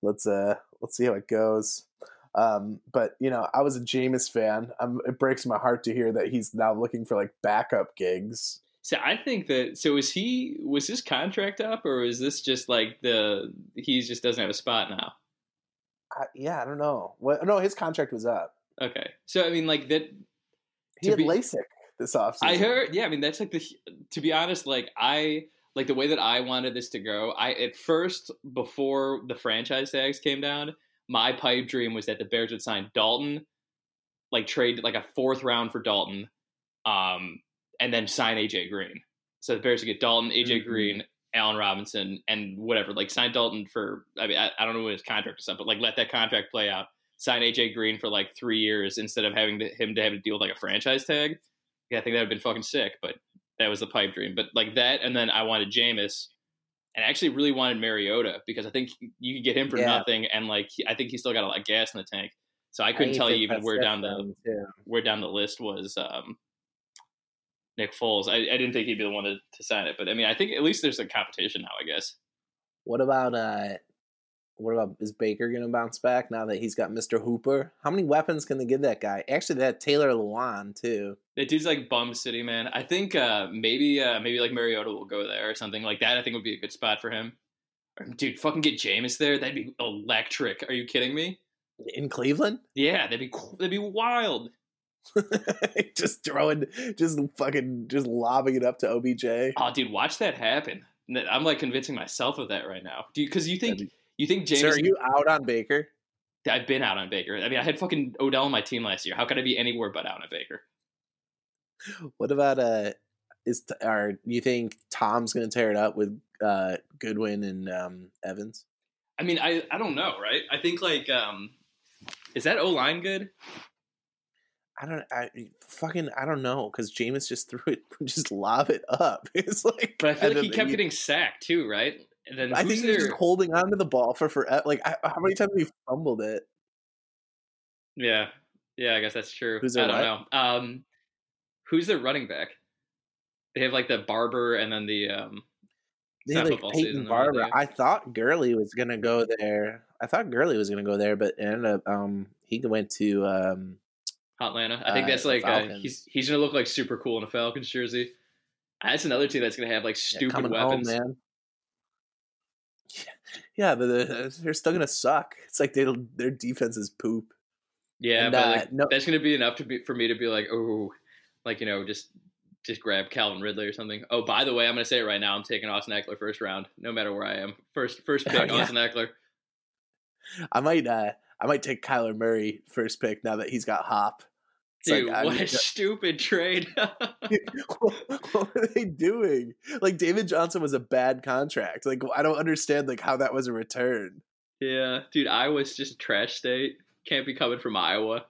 let's uh let's see how it goes. Um, but you know, I was a Jameis fan. Um, it breaks my heart to hear that he's now looking for like backup gigs. So I think that so is he was his contract up or is this just like the he just doesn't have a spot now? I, yeah, I don't know. What? No, his contract was up. Okay. So I mean like that He had be- LASIK this offseason. I heard yeah, I mean that's like the to be honest like I like the way that I wanted this to go. I at first before the franchise tags came down, my pipe dream was that the Bears would sign Dalton, like trade like a fourth round for Dalton, um, and then sign AJ Green. So the Bears would get Dalton, AJ Mhm. Green, Allen Robinson, and whatever. Like sign Dalton for I mean I, I don't know what his contract is up, but like let that contract play out. Sign AJ Green for like three years instead of having to, him to have to deal with like a franchise tag. Yeah, I think that would have been fucking sick, but that was the pipe dream. But like that, and then I wanted Jameis, and I actually really wanted Mariota because I think you could get him for Yeah. nothing, and like I think he still got a lot of gas in the tank. So I couldn't tell you even where down the where down the list was um, Nick Foles. I, I didn't think he'd be the one to, to sign it, but I mean, I think at least there's a competition now. I guess. What about uh what about is Baker gonna bounce back now that he's got Mr. Hooper? How many weapons can they give that guy? Actually that Taylor Lewan too. That dude's like bum city, man. I think uh, maybe uh, maybe like Mariota will go there or something like that. I think would be a good spot for him. Dude, fucking get Jameis there. That'd be electric. Are you kidding me? In Cleveland? Yeah, that'd be that'd be wild. just throwing just fucking just lobbing it up to OBJ. Oh, dude, watch that happen. I'm like convincing myself of that right now. Do because you, think That'd you think James? So are you out on Baker? I've been out on Baker. I mean, I had fucking Odell on my team last year. How could I be anywhere but out on Baker? What about uh is are you think Tom's going to tear it up with uh, Godwin and um, Evans? I mean, I I don't know, right? I think like um, is that O line good? I don't. I fucking. I don't know because Jameis just threw it, just lob it up. It's like, But I feel like he kept you- getting sacked too, right? And then I think he was just holding on to the ball for forever. Like, how many times have he fumbled it? yeah, yeah, I guess that's true. Who's I don't know. Um, who's their running back? They have like the Barber and then the um. They not like Peyton Barber. I thought Gurley was gonna go there. I thought Gurley was gonna go there, but ended up um he went to um Atlanta. I think Uh, that's like uh, he's he's gonna look like super cool in a Falcons jersey. That's another team that's gonna have like stupid coming weapons. home, man. Yeah, but they're, they're still gonna suck. It's like they their defense is poop. Yeah, And, but uh, like, no- that's gonna be enough to be for me to be like, oh, like you know, just just grab Calvin Ridley or something. Oh, by the way, I'm gonna say it right now. I'm taking Austin Ekeler first round, no matter where I am. First first pick, Yeah. Austin Ekeler. I might uh I might take Kyler Murray first pick now that he's got Hop. Dude, like, what a stupid trade. what are they doing? Like David Johnson was a bad contract. Like I don't understand like how that was a return. yeah, dude, Iowa's just trash state. Can't be coming from Iowa.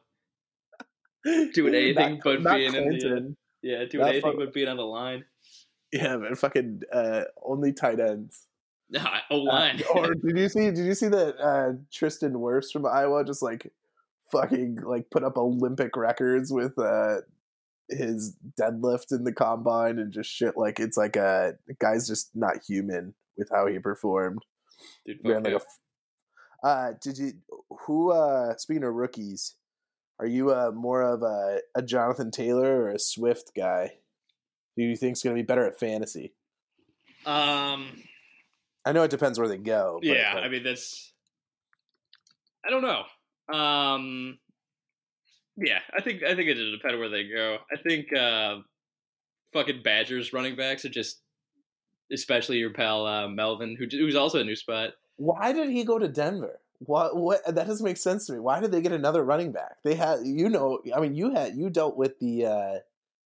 Doing Not- anything but not being in the, uh, Yeah, doing Not anything but being on the line. Yeah, man, fucking uh, only tight ends. O Uh, line. or did you see? Did you see that uh, Tristan Wirfs from Iowa just like fucking like put up Olympic records with uh, his deadlift in the combine and just shit like it's like a the guy's just not human with how he performed. dude, Ran like a uh, did you who? uh Speaking of rookies, are you uh more of a, a Jonathan Taylor or a Swift guy? Who do you think's going to be better at fantasy? um. I know it depends where they go. but, yeah, like, I mean that's. I don't know. Um, yeah, I think I think it just depends where they go. I think uh, fucking Badgers running backs are just, especially your pal uh, Melvin, who who's also a new spot. Why did he go to Denver? What? What? That doesn't make sense to me. Why did they get another running back? They had, you know, I mean, you had you dealt with the uh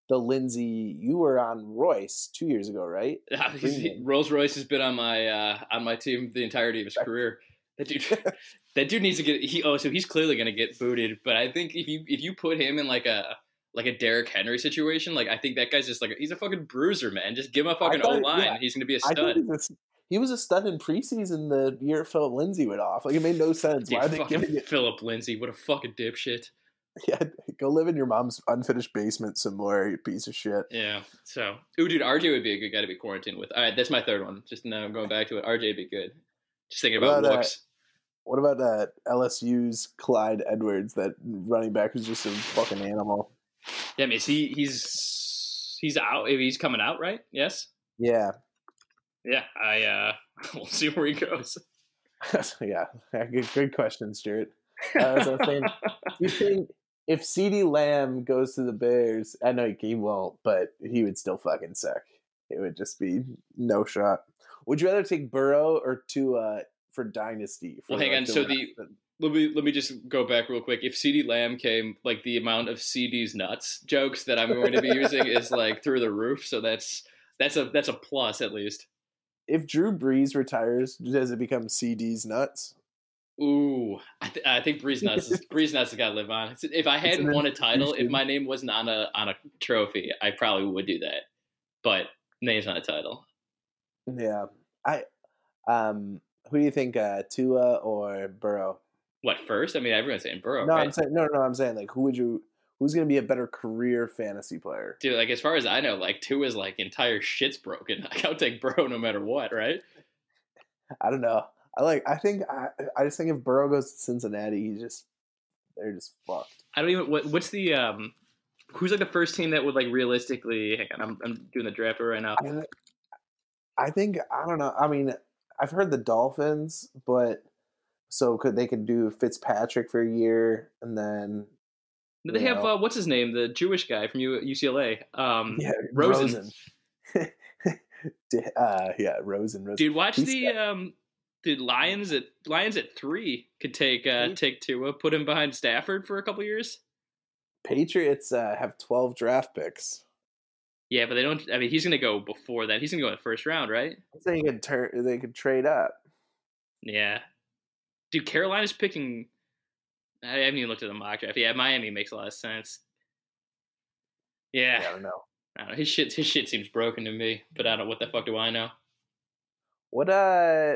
the Lindsay. You were on Royce two years ago, right? Rolls Royce has been on my uh, on my team the entirety of his career. That dude, that dude needs to get he. Oh, so he's clearly gonna get booted. But I think if you if you put him in like a like a Derrick Henry situation, like I think that guy's just like he's a fucking bruiser, man. Just give him a fucking O line. yeah. He's gonna be a stud. he was a stud in preseason the year Phillip Lindsay went off. Like it made no sense. Dude, Why are they giving it? Phillip Lindsay, what a fucking dipshit. Yeah, go live in your mom's unfinished basement some more, you piece of shit. Yeah. So, ooh, dude, RJ would be a good guy to be quarantined with. All right, that's my third one. Just now going back to it. RJ would be good. Just thinking about What about, uh, looks. What about uh, LSU's Clyde Edwards, that running back who's just a fucking animal? Yeah, I mean, is he he's he's out. He's coming out, right? Yes. Yeah, Yeah, I uh we'll see where he goes. yeah. Good, good question, Stuart. Uh, was saying, you think if CeeDee Lamb goes to the Bears, I know he won't, but he would still fucking suck. It would just be no shot. Would you rather take Burrow or Tua uh, for Dynasty? For Well, hang on, so the- Let me let me just go back real quick. If CeeDee Lamb came, like the amount of CD's nuts jokes that I'm going to be using is like through the roof. So that's that's a that's a plus at least. if Drew Brees retires, does it become CD's nuts? Ooh, I, th- I think Breeze Nuts is, Breeze Nuts has got to live on. If I hadn't won a title, if my name wasn't on a on a trophy, I probably would do that. But name's not a title. Yeah, I. Um, who do you think, uh, Tua or Burrow? What first? I mean, everyone's saying Burrow, no, right? I'm saying no, no. I'm saying like, who would you? Who's going to be a better career fantasy player? Dude, like as far as I know, like is like entire shit's broken. Like, I'll take Burrow no matter what, right? I don't know. I like. I think. I. I just think if Burrow goes to Cincinnati, he's just. They're just fucked. I don't even. What, what's the um? Who's like the first team that would like realistically? Hang on, I'm, I'm doing the draft right now. I, I think. I don't know. I mean, I've heard the Dolphins, but so could they could do Fitzpatrick for a year and then They have uh, what's his name, the Jewish guy from U- UCLA. Um, yeah, Rosen. Rosen. Uh, yeah, Rosen. Rosen. Dude, watch He's the um, dude Lions at Lions at three could take uh take Tua, put him behind Stafford for a couple years. Patriots uh, have twelve draft picks. Yeah, but they don't. I mean, he's going to go before that. He's going to go in the first round, right? They could turn. They could trade up. Yeah. Dude, Carolina's picking. I haven't even looked at the mock draft. Yeah, Miami makes a lot of sense. Yeah, I don't know. I don't know. His shit, his shit seems broken to me, but I don't. What the fuck do I know? What uh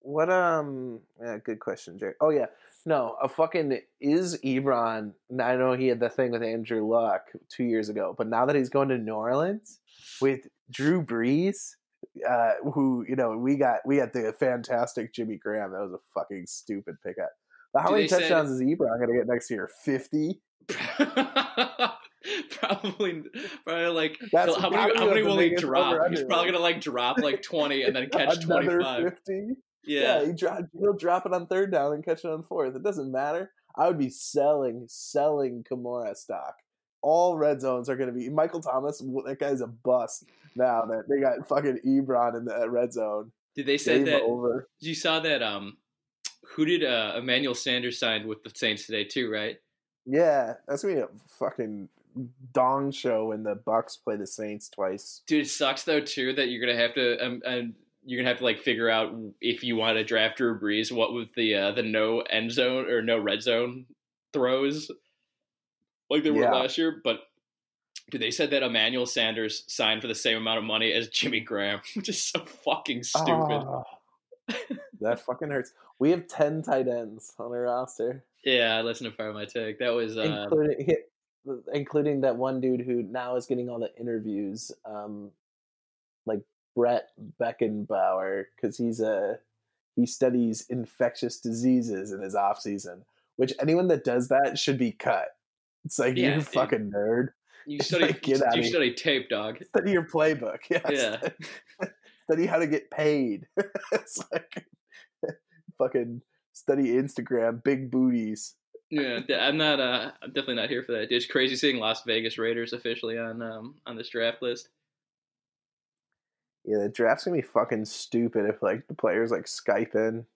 what um yeah, good question, Jake. Oh yeah. No, a fucking is Ebron I know he had the thing with Andrew Luck two years ago, but now that he's going to New Orleans with Drew Brees, uh, who, you know, we got we got the fantastic Jimmy Graham. That was a fucking stupid pickup. But how Do many touchdowns is Ebron gonna get next year? Fifty? probably, probably like That's how many? How many will he drop? He's probably gonna like drop like twenty and then catch twenty five. Yeah. Yeah, he dro- he'll drop it on third down and catch it on fourth. It doesn't matter. I would be selling, selling Kamara stock. All red zones are going to be Michael Thomas. That guy's a bust now that they got fucking Ebron in the red zone. Did they say Game that? over. You saw that? Um, who did uh, Emmanuel Sanders signed with the Saints today too? Right? Yeah, that's gonna be a fucking dong show when the Bucs play the Saints twice. Dude, it sucks though too that you're gonna have to um, and you're gonna have to like figure out if you want to draft Drew Brees, what with the uh, the no end zone or no red zone throws, like they were Yeah. last year. But dude, they said that Emmanuel Sanders signed for the same amount of money as Jimmy Graham, which is so fucking stupid. Ah, that fucking hurts. We have ten tight ends on our roster. Yeah, I listened to Fire My Take. That was uh, including including that one dude who now is getting all the interviews, um, like Brett Beckenbauer, because he's a he studies infectious diseases in his off season. Which anyone that does that should be cut. It's like Yeah, you dude. fucking nerd. you study like, get you, you study tape, dog. Study your playbook. Yes. Yeah. study how to get paid. it's like fucking study Instagram, big booties. Yeah, I'm not. Uh, I'm definitely not here for that. It's crazy seeing Las Vegas Raiders officially on um on this draft list. Yeah, the draft's gonna be fucking stupid if like the players like Skype in.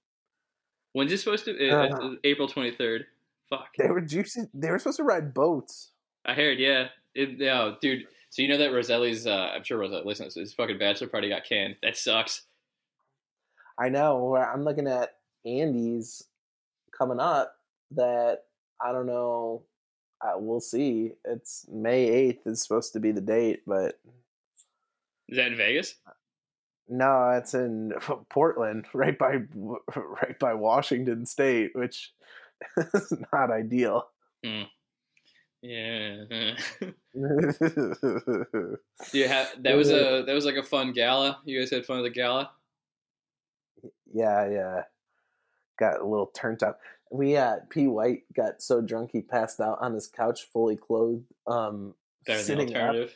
When's it supposed to? Uh, April 23rd. Fuck. They were juicy. They were supposed to ride boats. I heard. Yeah. It, yeah, dude. So you know that Roselli's? Uh, I'm sure Roselli listens. His fucking bachelor party got canned. That sucks. I know. I'm looking at Andy's coming up. That I don't know. Uh, we'll see. It's May eighth is supposed to be the date, but Is that in Vegas? No, it's in Portland, right by right by Washington State, which is not ideal. Yeah. yeah, you have that was a that was like a fun gala. You guys had fun at the gala. yeah. Yeah. Got a little turned up. We uh P White got so drunk he passed out on his couch, fully clothed, um, Better sitting up.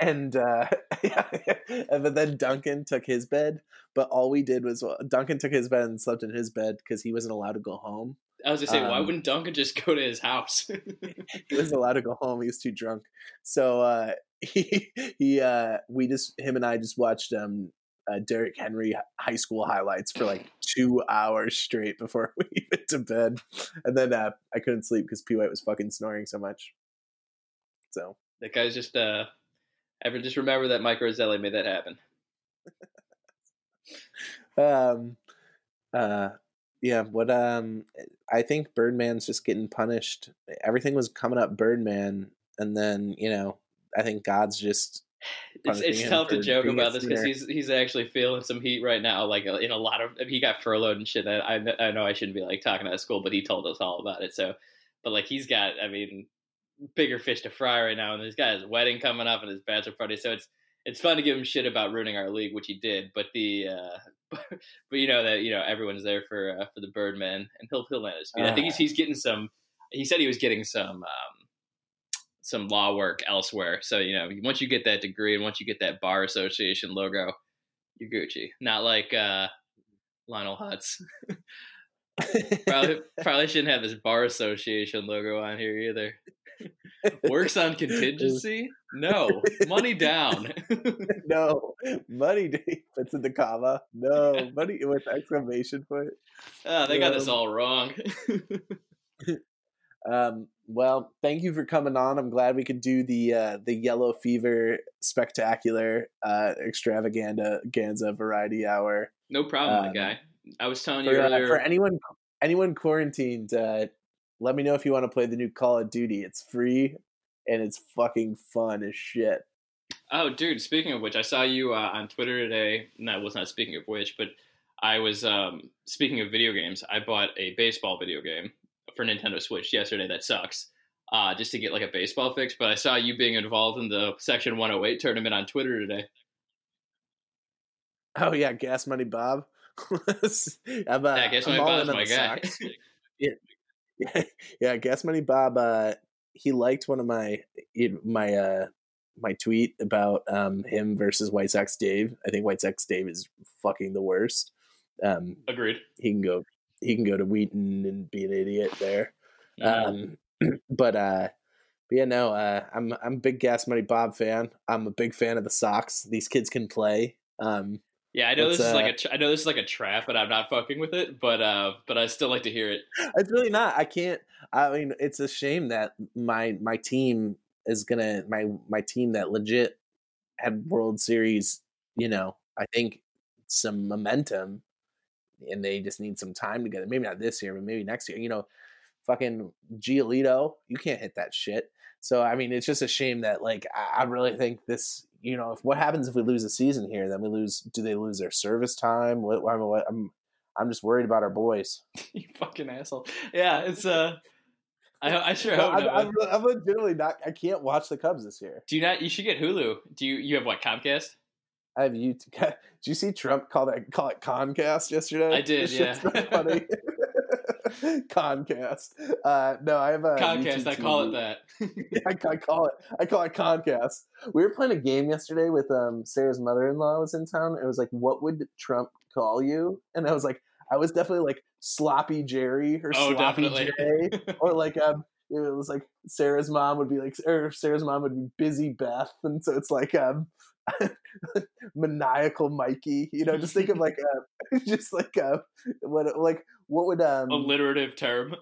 And uh, yeah, and but then Duncan took his bed. But all we did was uh, Duncan took his bed and slept in his bed because he wasn't allowed to go home. I was gonna say, why Um, wouldn't Duncan just go to his house? He wasn't allowed to go home. He was too drunk. So uh, he he uh, we just him and I just watched um uh, Derrick Henry high school highlights for like two hours straight before we went to bed, and then uh, I couldn't sleep because P White was fucking snoring so much. So that guy's just uh, ever just remember that Mike Roselli made that happen. um uh yeah what um i think birdman's just getting punished everything was coming up birdman and then you know i think god's just It's, it's tough to joke about this because he's he's actually feeling some heat right now. Like uh, in a lot of he got furloughed and shit. I I, I know I shouldn't be like talking out of school, but he told us all about it. So, but like he's got, I mean, bigger fish to fry right now, and he's got his wedding coming up and his bachelor party. So it's it's fun to give him shit about ruining our league, which he did. But the uh, but you know that you know everyone's there for uh, for the Birdman, and he'll he'll land his feet. I think he's he's getting some. He said he was getting some. Um, some law work elsewhere. So you know, once you get that degree and once you get that bar association logo, you're Gucci. Not like uh, Lionel Hutz. probably probably shouldn't have this bar association logo on here either. Works on contingency? No, money down. no money puts in the comma no money with exclamation point oh, they got this Um, all wrong. um Well, thank you for coming on. I'm glad we could do the uh, the yellow fever spectacular uh, extravaganza variety hour. No problem, Um, my guy. I was telling you For, uh, earlier. for anyone anyone quarantined, uh, let me know if you want to play the new Call of Duty. It's free and it's fucking fun as shit. Oh, dude! Speaking of which, I saw you uh, on Twitter today. That was not speaking of which, but I was um, speaking of video games. I bought a baseball video game for Nintendo Switch yesterday. That sucks. Uh, just to get like a baseball fix. But I saw you being involved in the Section 108 tournament on Twitter today. Oh yeah, Gas Money Bob. I'm, uh, yeah, I guess I'm my all Bob's my guy. Sox. yeah, yeah, Gas Money Bob. Uh, he liked one of my my uh my tweet about um him versus White Sox Dave. I think White Sox Dave is fucking the worst. Um, Agreed. he can go he can go to Wheaton and be an idiot there. Um, Um, but uh, but yeah, no, uh, I'm I'm a big Gas Money Bob fan. I'm a big fan of the Sox. These kids can play. Um, yeah, I know let's, this is like uh, a. Tra- I know this is like a trap, but I'm not fucking with it. But uh, but I still like to hear it. it's really not. I can't. I mean, it's a shame that my my team is gonna my my team that legit had World Series. You know, I think some momentum, and they just need some time together. Maybe not this year, but maybe next year. You know, fucking Giolito, you can't hit that shit. So I mean, it's just a shame that like I, I really think this. You know, if what happens if we lose a season here, then we lose. Do they lose their service time? What? what, what I'm I'm just worried about our boys. you fucking asshole. Yeah, it's uh. I, I sure No, hope. I'm, not. I'm, I'm legitimately not. I can't watch the Cubs this year. Do you not? You should get Hulu. Do you? You have what Comcast? I have you. Did you see Trump call that call it Comcast yesterday? I did, This yeah. funny. Concast. Uh, no, I have a. YouTube I call it that. I, I call it. I call it Concast. We were playing a game yesterday with um, Sarah's mother-in-law was in town. It was like, what would Trump call you? And I was like, I was definitely like sloppy Jerry or Oh, sloppy definitely. Jay, or like um, it was like Sarah's mom would be like, or Sarah's mom would be busy Beth, and so it's like um, maniacal Mikey. You know, just think of like uh, just like uh, what like what would um, Alliterative term.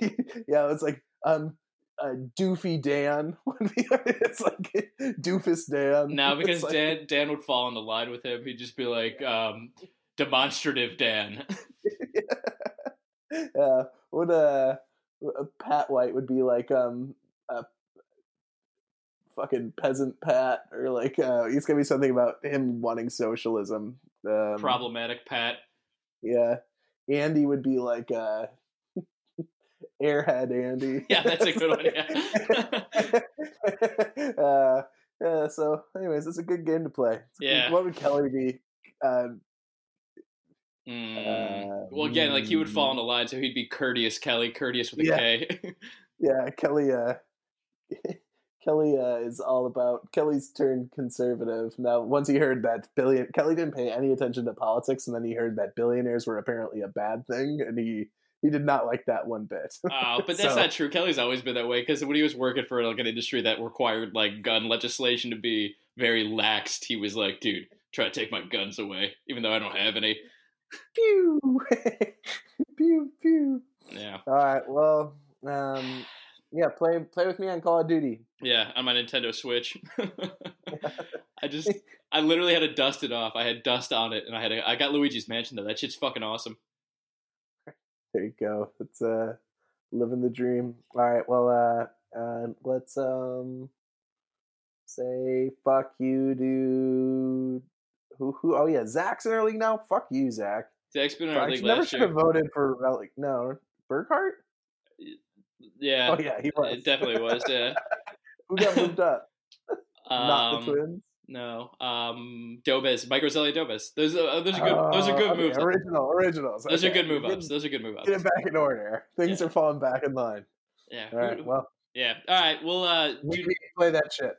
yeah, it's like um, uh, Doofy Dan would be. It's like Doofus Dan. Now because like- Dan Dan would fall in the line with him, he'd just be like um, demonstrative Dan. yeah, what uh, uh, Pat White would be like um, uh, fucking peasant Pat, or like uh, it's gonna be something about him wanting socialism. Um, Problematic Pat. Yeah, Andy would be like uh, Airhead Andy. Yeah, that's a good one. Yeah. uh, yeah. So, anyways, it's a good game to play. It's a good- Yeah. What would Kelly be? Uh, Mm. well, again, like he would fall in the line, so he'd be courteous Kelly, courteous with a Yeah. K. yeah, Kelly. Uh, Kelly uh, is all about Kelly's turned conservative. Now, once he heard that billion, Kelly didn't pay any attention to politics, and then he heard that billionaires were apparently a bad thing, and he he did not like that one bit. Oh, but that's So- not true. Kelly's always been that way because when he was working for like an industry that required like gun legislation to be very laxed, he was like, "Dude, try to take my guns away, even though I don't have any." pew, pew, pew. Yeah, All right. Well, um, yeah. Play play with me on Call of Duty. yeah, on my Nintendo Switch. I just, I literally had to dust it off. I had dust on it, and I had, a, I got Luigi's Mansion though. That shit's fucking awesome. There you go. It's uh, living the dream. All right. Well, uh, uh, let's um, say fuck you, dude. Who who? Oh yeah, Zach's in our league now. Fuck you, Zach. Zach's been in our league never last should year. have voted for Relic. No, Burkhart. Yeah, Oh yeah, he was. it definitely was. Yeah, Who got moved up? Not Um, the twins. No, um, Dobes, Mike Roselli Dobes. Those are those are good. those are good Oh, okay, moves. Original, originals. Those are good move ups. Those are good move ups. Get it back in order. Things Yeah. are falling back in line. Yeah. All right. Well, Yeah. All right. Well, uh, we dude, we play that shit.